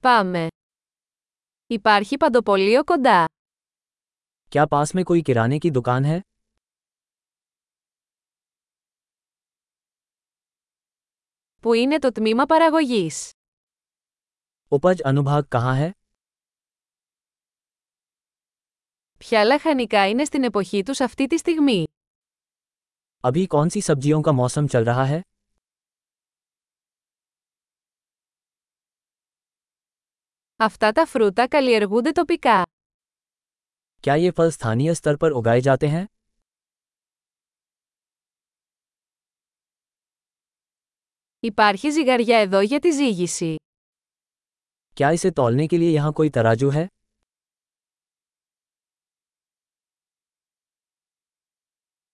Πάμε. Υπάρχει παντοπολείο κοντά. क्या पास में कोई किराने की दुकान है Πού είναι το τμήμα παραγωγής? उपज अनुभाग कहाँ है Ποια λαχανικά είναι στην εποχή τους αυτή τη στιγμή? अभी कौन सी सब्जियों का मौसम चल रहा है Αυτά τα φρούτα καλλιεργούνται τοπικά. क्या ये फल स्थानीय स्तर पर उगाए जाते हैं Υπάρχει ζυγαριά εδώ για τη ζύγηση. क्या इसे तौलने के लिए यहाँ कोई तराजू है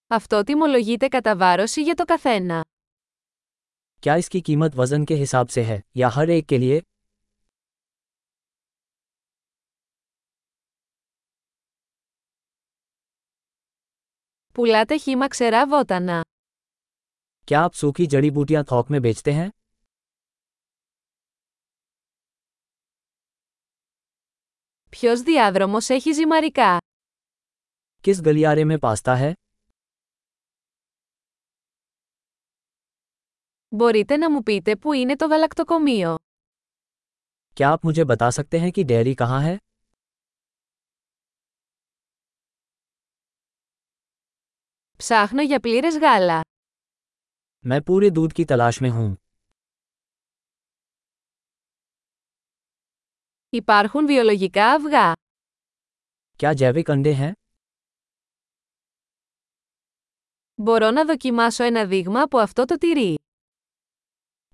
Αυτό τιμολογείται κατά βάρωση για το καθένα. क्या इसकी कीमत वजन के हिसाब से है या हर एक के लिए Πουλάτε χύμα ξερά βότανα. क्या आप सूखी जड़ी बूटियां थोक में बेचते हैं Ποιος διάδρομος έχει ζυμαρικά? किस गलियारे में पास्ता है Μπορείτε να μου πείτε πού είναι το γαλακτοκομείο. क्या आप मुझे बता सकते हैं कि डेयरी कहाँ है Ψάχνω για πλήρες γάλα. मैं पूरे दूध की तलाश में हूँ Υπάρχουν βιολογικά αυγά. क्या जैविक अंडे हैं Μπορώ να δοκιμάσω ένα δείγμα από αυτό το τυρί.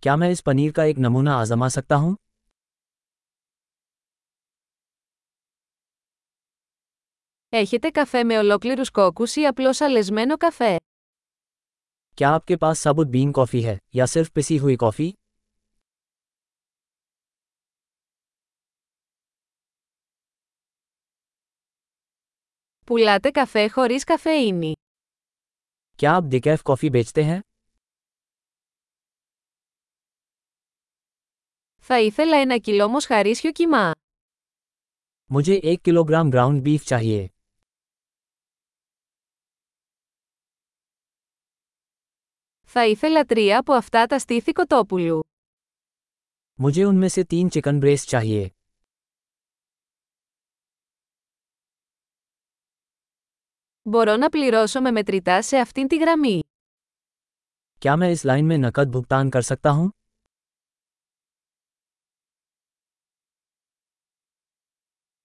क्या मैं इस पनीर का एक नमूना आजमा सकता हूँ Έχετε καφέ με ολόκληρους κόκκους ή απλώς αλεσμένο καφέ. क्या आपके पास साबुत बीन कॉफ़ी है या सिर्फ पिसी हुई कॉफ़ी Πουλάτε καφέ χωρίς καφεΐνη. क्या आप डिकैफ कॉफ़ी बेचते हैं Θα ήθελα ένα κιλό μοσχαρίσιο κιμά. मुझे एक किलोग्राम ग्राउंड बीफ चाहिए Θα ήθελα τρία από αυτά τα στήθη κοτόπουλου. मुझे उनमें से तीन चिकन ब्रेस्ट चाहिए Μπορώ να πληρώσω με μετρητά σε αυτήν τη γραμμή. क्या मैं इस लाइन में नकद भुगतान कर सकता हूँ